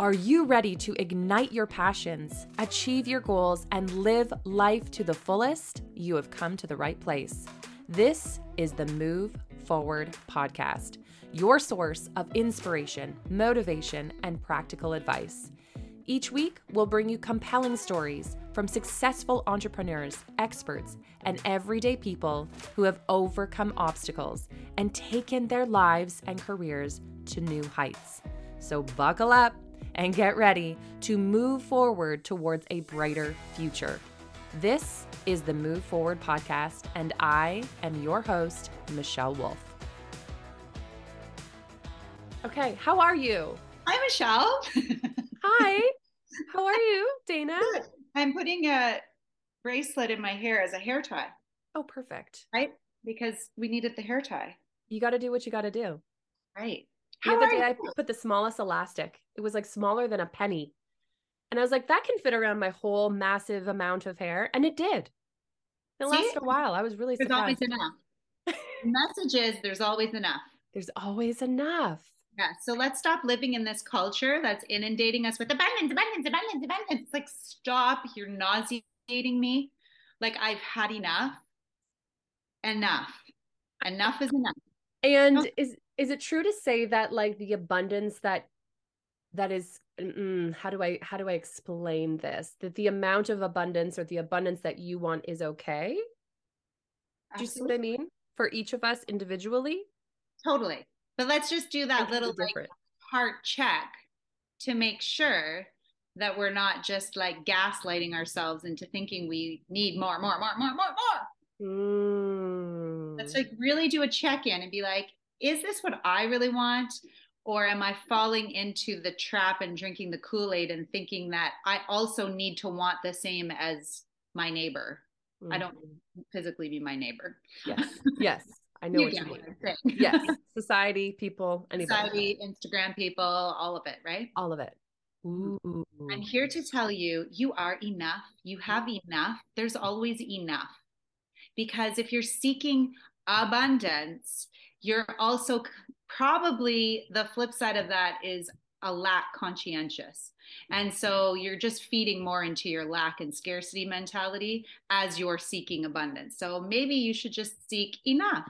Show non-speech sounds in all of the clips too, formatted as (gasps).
Are you ready to ignite your passions, achieve your goals, and live life to the fullest? You have come to the right place. This is the Move Forward podcast, your source of inspiration, motivation, and practical advice. Each week, we'll bring you compelling stories from successful entrepreneurs, experts, and everyday people who have overcome obstacles and taken their lives and careers to new heights. So, buckle up and get ready to move forward towards a brighter future. This is the Move Forward podcast, and I am your host, Michelle Wolf. Okay, how are you? Hi, Michelle. (laughs) Hi, how are you, Dana? Good. I'm putting a bracelet in my hair as a hair tie. Oh, perfect. Right? Because we needed the hair tie. You got to do what you got to do. Right. The other day, I put the smallest elastic. It was like smaller than a penny. And I was like, that can fit around my whole massive amount of hair. And it did. It See? lasted a while. I was really There's surprised. always enough. (laughs) the message is there's always enough. There's always enough. Yeah. So let's stop living in this culture that's inundating us with abundance, abundance, abundance, abundance. It's like, stop. You're nauseating me. Like, I've had enough. Enough. Enough is enough. And Oh. is is it true to say that like the abundance that that is mm, how do I how do I explain this? That the amount of abundance or the abundance that you want is okay? Do you see what I mean? For each of us individually? Totally. But let's just do that It little like, heart check to make sure that we're not just like gaslighting ourselves into thinking we need more, more, more, more, more, more. Mm. Let's like really do a check in and be like, is this what I really want? Or am I falling into the trap and drinking the Kool Aid and thinking that I also need to want the same as my neighbor? I don't Mhm. physically be my neighbor. Yes. Yes. I (laughs) know You what you mean. (laughs) Yes. Society, people, anybody. Society, Instagram people, all of it, right? All of it. Ooh. I'm here to tell you, you are enough. You have enough. There's always enough. Because if you're seeking abundance, you're also probably the flip side of that is a lack conscientious. And so you're just feeding more into your lack and scarcity mentality as you're seeking abundance. So maybe you should just seek enough.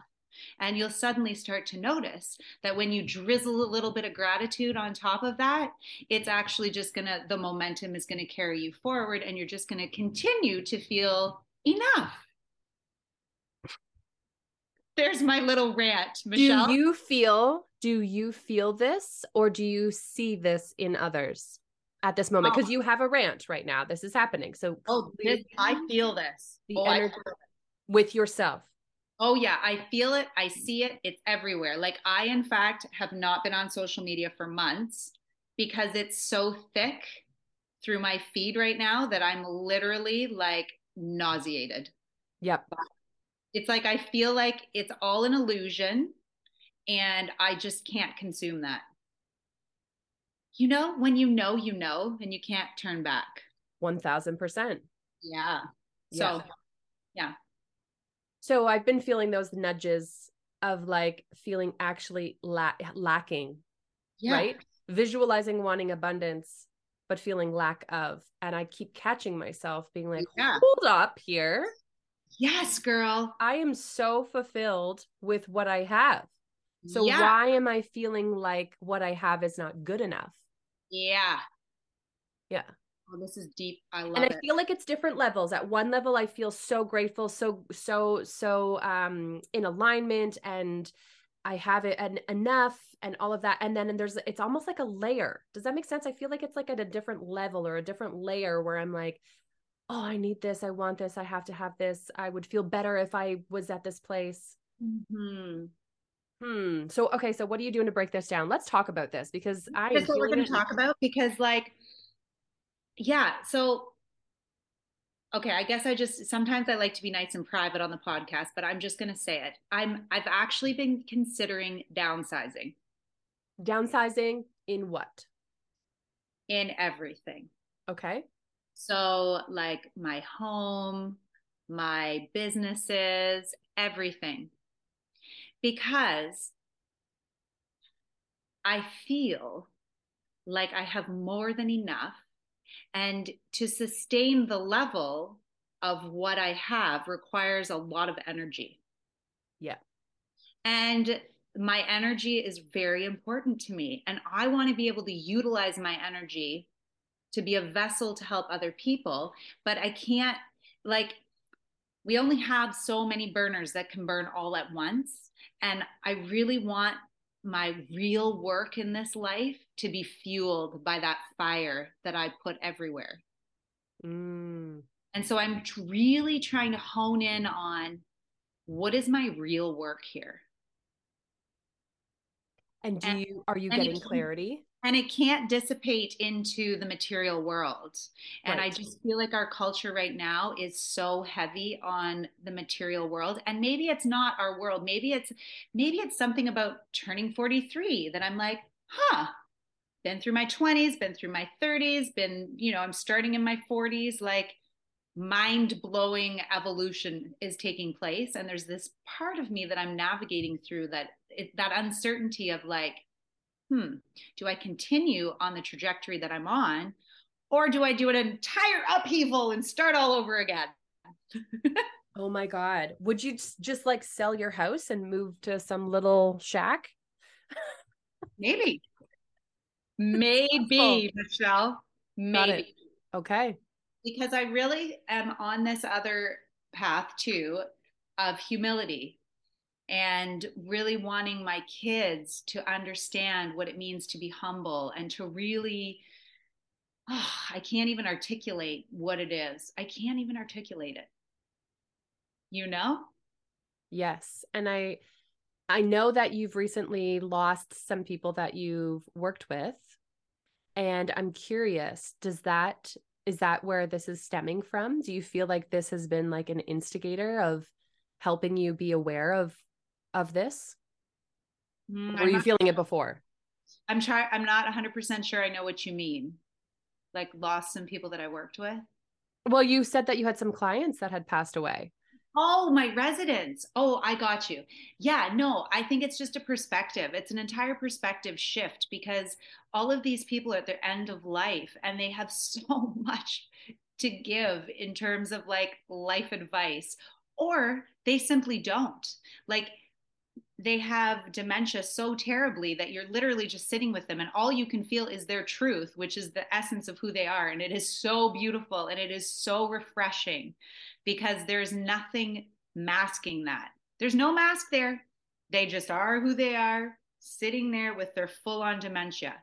And you'll suddenly start to notice that when you drizzle a little bit of gratitude on top of that, it's actually just gonna the momentum is gonna carry you forward and you're just gonna continue to feel enough there's my little rant michelle Do you feel do you feel this or do you see this in others at this moment? Because Oh. you have a rant right now. This is happening. So oh this, i feel this The oh, energy- feel with yourself. oh yeah i feel it i see it it's everywhere like i in fact have not been on social media for months because it's so thick through my feed right now that i'm literally like nauseated Yep. It's like I feel like it's all an illusion and I just can't consume that. You know, when you know, you know, and you can't turn back. 1000%. Yeah. Yeah. So, yeah. So I've been feeling those nudges of like feeling actually la- lacking, Yeah. right? Visualizing wanting abundance, but feeling lack of. And I keep catching myself being like, Yeah. hold up here. Yes, girl. I am so fulfilled with what I have. So yeah. why am I feeling like what I have is not good enough? Yeah. Yeah. Oh, this is deep. I love it. and I feel like it's different levels. At one level, I feel so grateful, so so so um in alignment, and I have it and enough, and all of that. And then and there's it's almost like a layer. Does that make sense? I feel like it's like at a different level or a different layer where I'm like, oh, I need this, I want this, I have to have this. I would feel better if I was at this place. Mhm. Hmm. So okay, so what are you doing to break this down? Let's talk about this because I That's what we're going to talk about because, like, yeah. So, okay, I guess I just sometimes I like to be nice and private on the podcast, but I'm just going to say it. I'm I've actually been considering downsizing Downsizing in what? in everything. Okay. So, like my home, my businesses, everything. Because I feel like I have more than enough. And to sustain the level of what I have requires a lot of energy. Yeah. And my energy is very important to me. And I want to be able to utilize my energy to be a vessel to help other people. But I can't, like, we only have so many burners that can burn all at once. And I really want my real work in this life to be fueled by that fire that I put everywhere. Mm. And so I'm really trying to hone in on what is my real work here. And do and, you are you getting clarity? And it can't dissipate into the material world. And right. I just feel like our culture right now is so heavy on the material world. And maybe it's not our world. Maybe it's maybe it's something about turning 43 that I'm like, huh, been through my 20s, been through my 30s, been, you know, I'm starting in my 40s. Like mind blowing evolution is taking place. And there's this part of me that I'm navigating through that, it, that uncertainty of like, hmm, do I continue on the trajectory that I'm on? Or do I do an entire upheaval and start all over again? (laughs) oh my God. Would you just like sell your house and move to some little shack? (laughs) Maybe. Maybe, Michelle. Maybe. Okay because I really am on this other path too of humility and really wanting my kids to understand what it means to be humble and to really oh, I can't even articulate what it is. I can't even articulate it. You know? Yes. And I I know that you've recently lost some people that you've worked with. And I'm curious, does that is that where this is stemming from do you feel like this has been like an instigator of helping you be aware of of this mm, were you feeling it before i'm trying i'm not 100% sure i know what you mean like lost some people that i worked with well you said that you had some clients that had passed away Oh, my residents. Oh, I got you. Yeah, no, I think it's just a perspective. It's an entire perspective shift because all of these people are at their end of life and they have (laughs) so much to give in terms of like life advice, or they simply don't. Like, they have dementia so terribly that you're literally just sitting with them and all you can feel is their truth which is the essence of who they are and it is so beautiful and it is so refreshing because there's nothing masking that. There's no mask there. They just are who they are, sitting there with their full on dementia.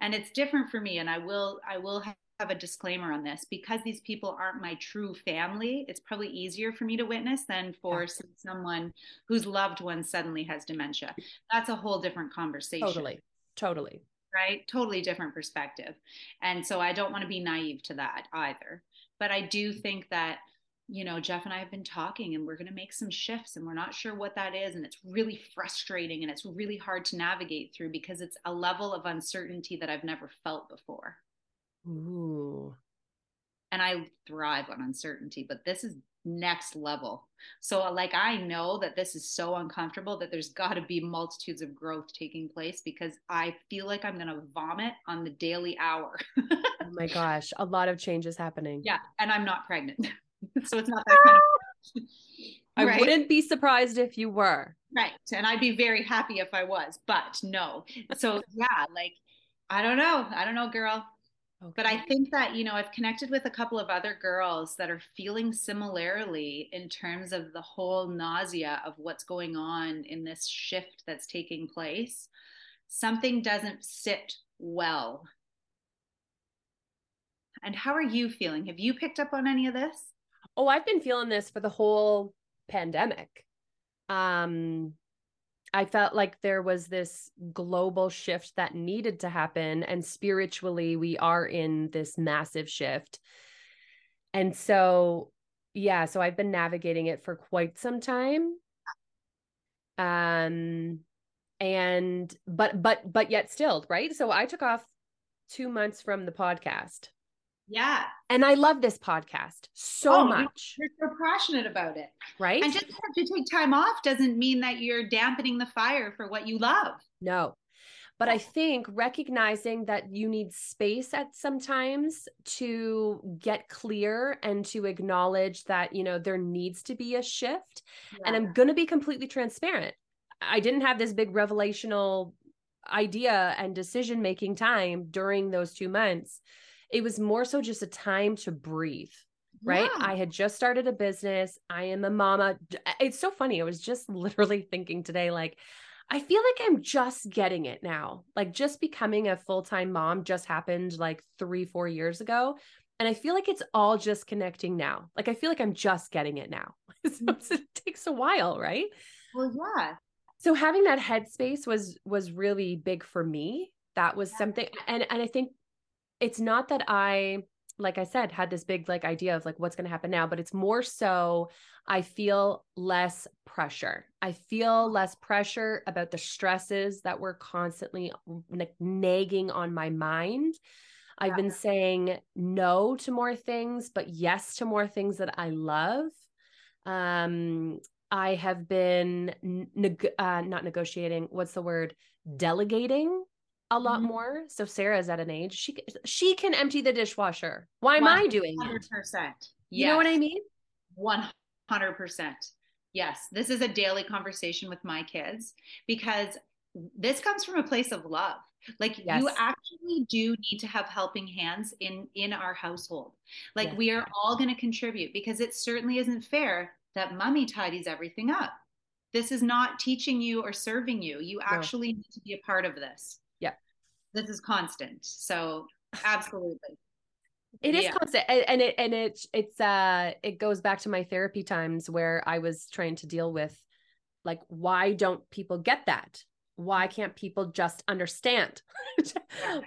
And it's different for me and I will I will have a disclaimer on this because these people aren't my true family. It's probably easier for me to witness than for yeah. someone whose loved one suddenly has dementia. That's a whole different conversation. Totally. Totally. Right? Totally different perspective. And so I don't want to be naive to that either. But I do mm-hmm. think that you know, Jeff and I have been talking and we're going to make some shifts and we're not sure what that is. And it's really frustrating and it's really hard to navigate through because it's a level of uncertainty that I've never felt before. Ooh. And I thrive on uncertainty, but this is next level. So, uh, like, I know that this is so uncomfortable that there's (laughs) got to be multitudes of growth taking place because I feel like I'm going to vomit on the daily hour. (laughs) oh my gosh, a lot of changes happening. Yeah. And I'm not pregnant. (laughs) so it's not that kind of. I right? wouldn't be surprised if you were. Right. And I'd be very happy if I was, but no. So yeah, like I don't know. I don't know, girl. Okay. But I think that, you know, I've connected with a couple of other girls that are feeling similarly in terms of the whole nausea of what's going on in this shift that's taking place. Something doesn't sit well. And how are you feeling? Have you picked up on any of this? oh, I've been feeling this for the whole pandemic. Um, I felt like there was this global shift that needed to happen. And spiritually, we are in this massive shift. And so, yeah, so I've been navigating it for quite some time. Um, and, but, but, but yet still, right? So I took off two months from the podcast. Yeah. And I love this podcast so oh, much. You're so passionate about it. Right. And just to take time off doesn't mean that you're dampening the fire for what you love. No. but i think recognizing that you need space at sometimes to get clear and to acknowledge that you know there needs to be a shift yeah. and i'm going to be completely transparent i didn't have this big revelational idea and decision making time during those 2 months it was more so just a time to breathe right? Yeah. I had just started a business. I am a mama. It's so funny. I was just (laughs) literally thinking today, like, I feel like I'm just getting it now. Like, just becoming a full time mom just happened like three, four years ago. And I feel like it's all just connecting now. Like, I feel like I'm just getting it now. (laughs) so mm. it takes a while, right? Well, yeah. So having that headspace was was really big for me. That was yeah. something and and I think it's not that I like I said, had this big like idea of like what's going to happen now, but it's more so I feel less pressure. I feel less pressure about the stresses that were constantly like nagging on my mind. I've been saying no to more things, but yes to more things that I love. Um, I have been neg- uh, not negotiating. What's the word? Delegating a lot mm-hmm. more. So Sarah's at an age she she can empty the dishwasher. Why am 100%. I doing it? 100%. You know what I mean? 100%. Yes, this is a daily conversation with my kids because this comes from a place of love. Like yes. you actually do need to have helping hands in in our household. Like yes. we are all going to contribute because it certainly isn't fair that mommy tidies everything up. This is not teaching you or serving you. You actually no. need to be a part of this this is constant. So absolutely. It is yeah. constant and it and it it's uh it goes back to my therapy times where I was trying to deal with like why don't people get that? Why can't people just understand? (laughs)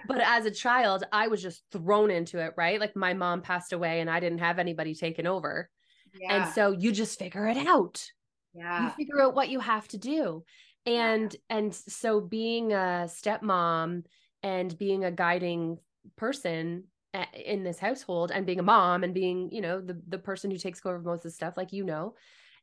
but as a child, I was just thrown into it, right? Like my mom passed away and I didn't have anybody taken over. Yeah. And so you just figure it out. Yeah. You figure out what you have to do. And yeah. and so being a stepmom and being a guiding person in this household and being a mom and being you know the the person who takes care of most of the stuff like you know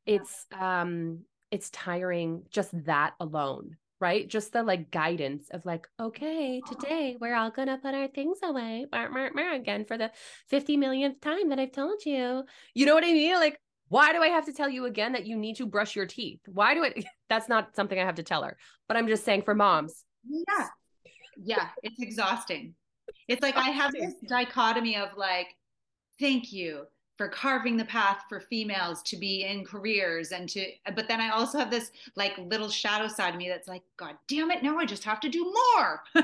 it's um it's tiring just that alone right? Just the like guidance of like okay today we're all gonna put our things away again for the 50 millionth time that i've told you. You know what i mean? Like why do i have to tell you again that you need to brush your teeth? Why do i (laughs) that's not something i have to tell her but i'm just saying for moms yeah yeah, it's exhausting. It's like I have this dichotomy of like, thank you for carving the path for females to be in careers and to but then I also have this like little shadow side of me that's like, God damn it, now I just have to do more. (laughs)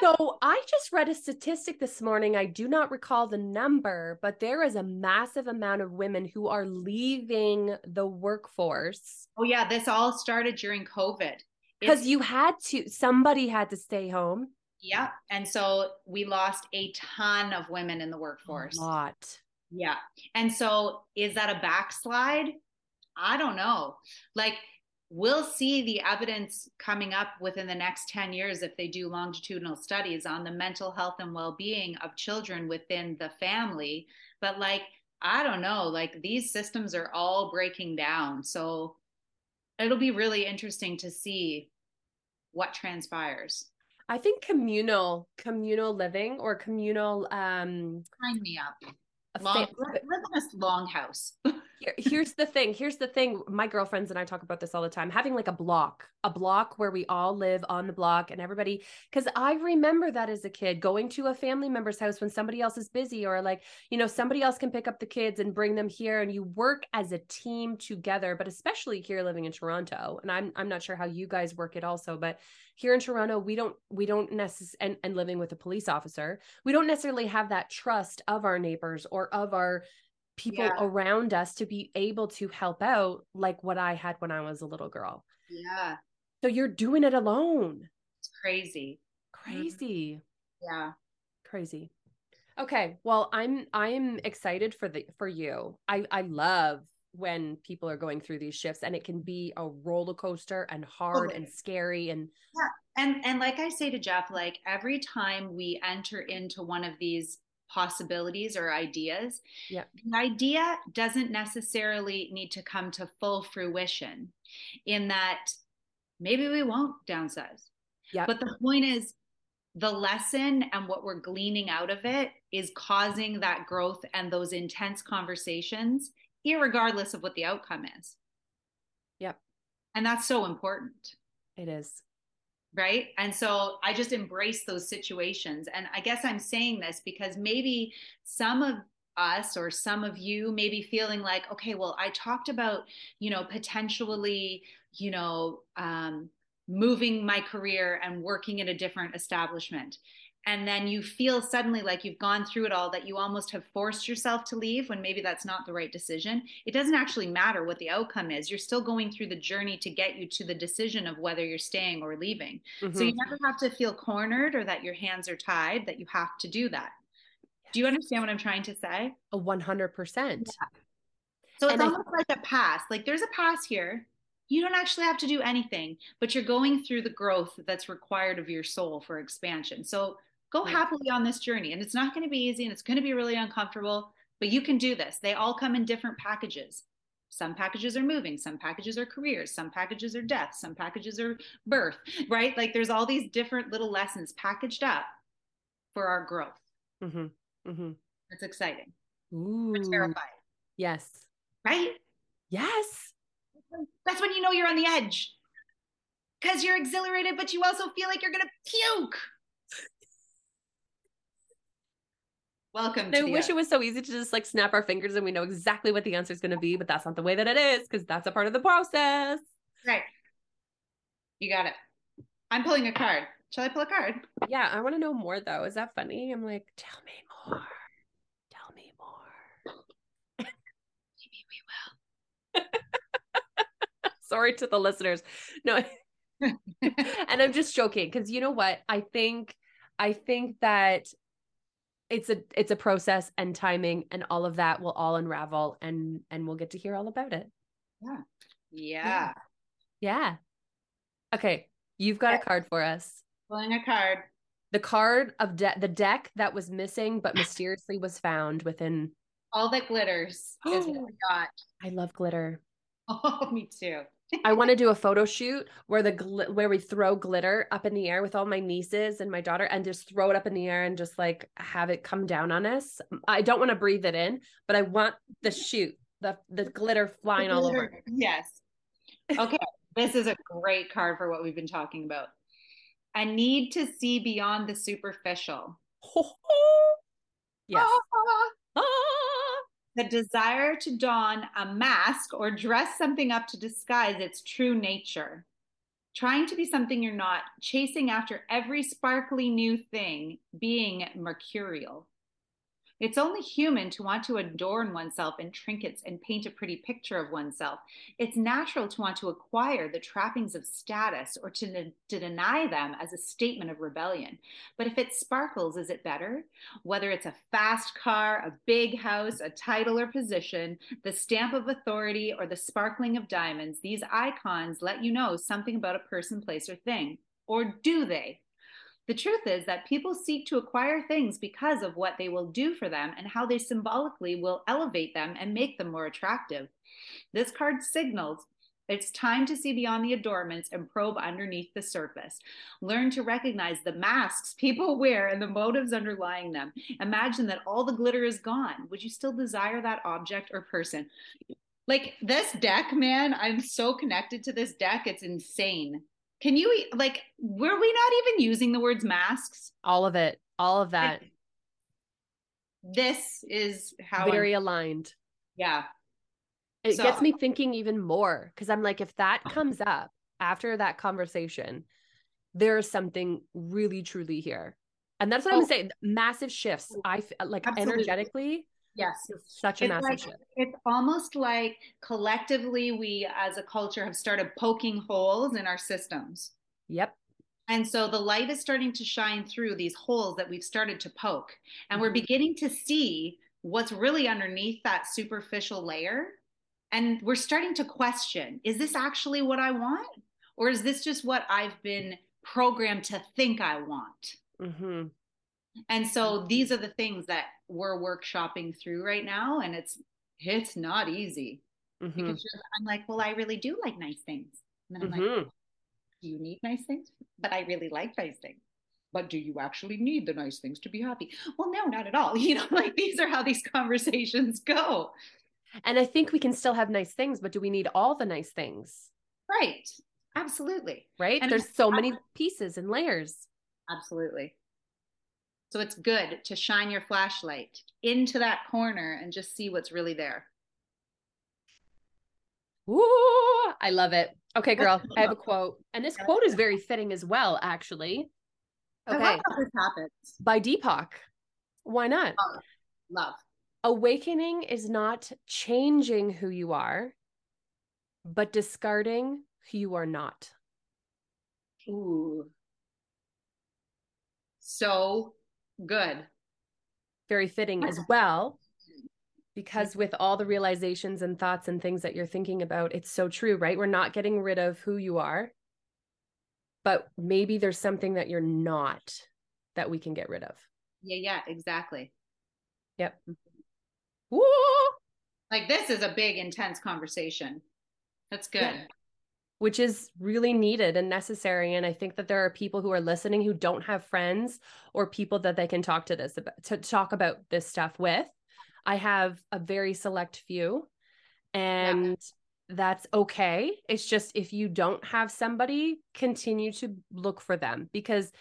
so I just read a statistic this morning. I do not recall the number, but there is a massive amount of women who are leaving the workforce. Oh yeah, this all started during COVID because you had to somebody had to stay home. Yeah and so we lost a ton of women in the workforce. A lot. Yeah and so is that a backslide? I don't know. Like we'll see the evidence coming up within the next 10 years if they do longitudinal studies on the mental health and well-being of children within the family but like i don't know like these systems are all breaking down. So it'll be really interesting to see what transpires. I think communal communal living or communal um sign me up. Long, live in a long house. (laughs) Here, here's the thing. Here's the thing. My girlfriends and I talk about this all the time. Having like a block, a block where we all live on the block and everybody, because I remember that as a kid going to a family member's house when somebody else is busy or like, you know, somebody else can pick up the kids and bring them here and you work as a team together, but especially here living in Toronto. And I'm I'm not sure how you guys work it also, but here in Toronto, we don't we don't necessarily and, and living with a police officer, we don't necessarily have that trust of our neighbors or of our people yeah. around us to be able to help out like what I had when I was a little girl. Yeah. So you're doing it alone. It's crazy. Mm-hmm. Crazy. Yeah. Crazy. Okay. Well, I'm I'm excited for the for you. I I love when people are going through these shifts and it can be a roller coaster and hard and scary and yeah and and like i say to jeff like every time we enter into one of these possibilities or ideas. Yeah. The idea doesn't necessarily need to come to full fruition in that maybe we won't downsize. Yeah. But the point is, the lesson and what we're gleaning out of it is causing that growth and those intense conversations, regardless of what the outcome is. Yep. And that's so important. It is. Right. And so I just embrace those situations. And I guess I'm saying this because maybe some of us or some of you may be feeling like, okay, well, I talked about, you know, potentially, you know, um, moving my career and working in a different establishment and then you feel suddenly like you've gone through it all that you almost have forced yourself to leave when maybe that's not the right decision. It doesn't actually matter what the outcome is. You're still going through the journey to get you to the decision of whether you're staying or leaving. Mm-hmm. so you never have to feel cornered or that your hands are tied that you have to do that. Do you understand what i'm trying to say? A 100% yeah. so it's and almost I- like a pass. Like there's a pass here. You don't actually have to do anything, but you're going through the growth that's required of your soul for expansion. So go happily on this journey. And it's not going to be easy and it's going to be really uncomfortable, but you can do this. They all come in different packages. Some packages are moving, some packages are careers, some packages are death, some packages are birth, right? Like there's all these different little lessons packaged up for our growth. Mm-hmm. Mm-hmm. It's exciting. Ooh. We're terrified. Yes. Right? Yes. That's when you know you're on the edge. Because you're exhilarated, but you also feel like you're going to puke. Welcome. I wish it was so easy to just like snap our fingers and we know exactly what the answer is going to be, but that's not the way that it is because that's a part of the process. Right. You got it. I'm pulling a card. Shall I pull a card? Yeah, I want to know more though. Is that funny? I'm like, tell me more. Tell me more. (laughs) Maybe we will. (laughs) Sorry to the listeners. No. (laughs) and I'm just joking because you know what? I think I think that it's a it's a process and timing and all of that will all unravel and and we'll get to hear all about it. Yeah. Yeah. Yeah. Okay, you've got a card for us. Pulling a card. The card of de- the deck that was missing but mysteriously was found within all that glitters is what (gasps) we got. I love glitter. (laughs) Oh, me too. I want to do a photo shoot where the gl- where we throw glitter up in the air with all my nieces and my daughter and just throw it up in the air and just like have it come down on us. I don't want to breathe it in, but I want the shoot, the the glitter flying the glitter. all over. Yes. Okay, this is a great card for what we've been talking about. A need to see beyond the superficial. (laughs) yes. Ah the desire to don a mask or dress something up to disguise its true nature. Trying to be something you're not, chasing after every sparkly new thing, being mercurial. It's only human to want to adorn oneself in trinkets and paint a pretty picture of oneself. It's natural to want to acquire the trappings of status or to, to deny them as a statement of rebellion. But if it sparkles, is it better? Whether it's a fast car, a big house, a title or position, the stamp of authority, or the sparkling of diamonds, these icons let you know something about a person, place, or thing. Or do they? The truth is that people seek to acquire things because of what they will do for them and how they symbolically will elevate them and make them more attractive. This card signals it's time to see beyond the adornments and probe underneath the surface. Learn to recognize the masks people (laughs) wear and the motives underlying them. Imagine that all the glitter is gone. Would you still desire that object or person? Like this deck, man, I'm so connected to this deck. It's insane. Can you like were we not even using the words masks? All of it. All of that. This is how very I'm, aligned. Yeah. It so, gets me thinking even more because I'm like, if that comes up after that conversation, there's something really truly here. And that's what oh, I'm saying. Massive shifts. I like absolutely. energetically Yes. Such a it's massive like, shift. It's almost like collectively we as a culture have started poking holes in our systems. Yep. And so the light is starting to shine through these holes that we've started to poke. And mm-hmm. we're beginning to see what's really underneath that superficial layer. And we're starting to question is this actually what I want? Or is this just what I've been programmed to think I want? Mm-hmm. And so mm-hmm. these are the things that we're workshopping through right now. And it's it's not easy. Mm-hmm. Because I'm like, well, I really do like nice things. And then I'm mm-hmm. like, Do you need nice things? But I really like nice things. But do you actually need the nice things to be happy? Well, no, not at all. (laughs) You know, like these are how these conversations go. And I think we can still have nice things, but do we need all the nice things? Right. Absolutely. Right. And There's so many pieces and layers. Absolutely. So it's good to shine your flashlight into that corner and just see what's really there. Ooh, I love it. Okay, girl, I have a quote. And this quote is very fitting as well, actually. Okay. this happens. By Deepak. Why not? Love. Love. Awakening is not changing who you are, but discarding who you are not. Ooh. So good. Very fitting as (laughs) well because with all the realizations and thoughts and things that you're thinking about, it's so true, right? We're not getting rid of who you are, but maybe there's something that you're not that we can get rid of. Yeah, yeah, exactly. Yep. Mm-hmm. Woo! Like this is a big, intense conversation. That's good. Yeah. Which is really needed and necessary. And I think that there are people who are listening who don't have friends or people that they can talk to this about to talk about this stuff with I have a very select few, and yeah. that's okay. It's just if you don't have somebody, continue to look for them because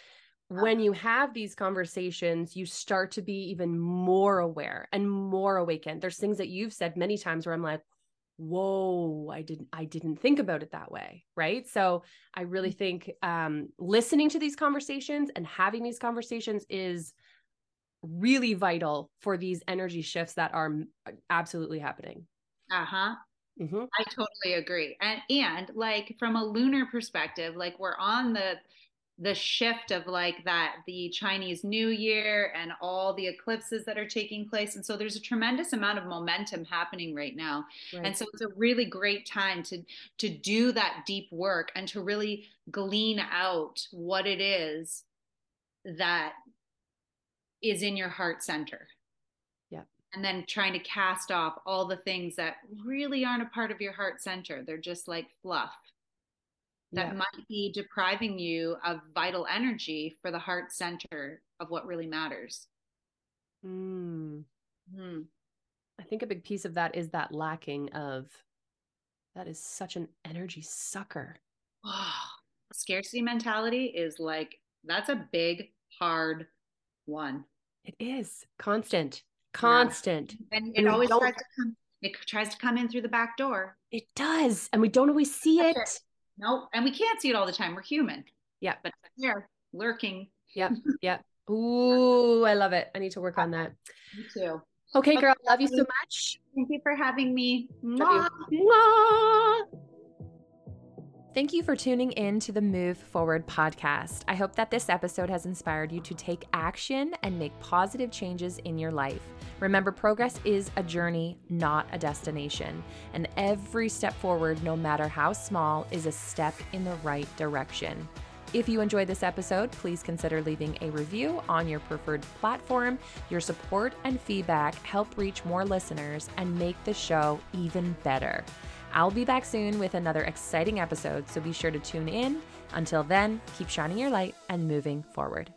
when you have these conversations, you start to be even more aware and more awakened. There's things that you've said many times where I'm like, whoa i didn't i didn't think about it that way right so i really mm. think um listening to these conversations and having these conversations is really vital for these energy shifts that are absolutely happening. Uh-huh. Mm-hmm. I totally agree. And and like from a lunar perspective, like we're on the the shift of like that the Chinese New Year and all the eclipses that are taking place. And so there's a tremendous amount of momentum happening right now. Right. And so it's a really great time to to do that deep work and to really glean out what it is that is in your heart center. Yeah. And then trying to cast off all the things that really aren't a part of your heart center. They're just like fluff that yeah. might be depriving you of vital energy for the heart center of what really matters. Mm. Mm. I think a big piece of that is that lacking of that is such an energy sucker. (sighs) Scarcity mentality is like that's a big, hard one. It is constant, constant. Yeah. And it and always tries to come, it tries to come in through the back door. It does. And we don't always see it. it. Nope. And we can't see it all the time. We're human. Yeah. But there, lurking. Yep. (laughs) Yep. Ooh, I love it. I need to work on that. Me too. Okay, girl. Love you so much. Thank you for having me. Mwah. Mwah. Thank you for tuning in to the Move Forward podcast. I hope that this episode has inspired you to take action and make positive changes in your life. Remember, progress is a journey, not a destination. And every step forward, no matter how small, is a step in the right direction. If you enjoyed this episode, please consider leaving a review on your preferred platform. Your support and feedback help reach more listeners and make the show even better. I'll be back soon with another exciting episode, so be sure to tune in. Until then, keep shining your light and moving forward.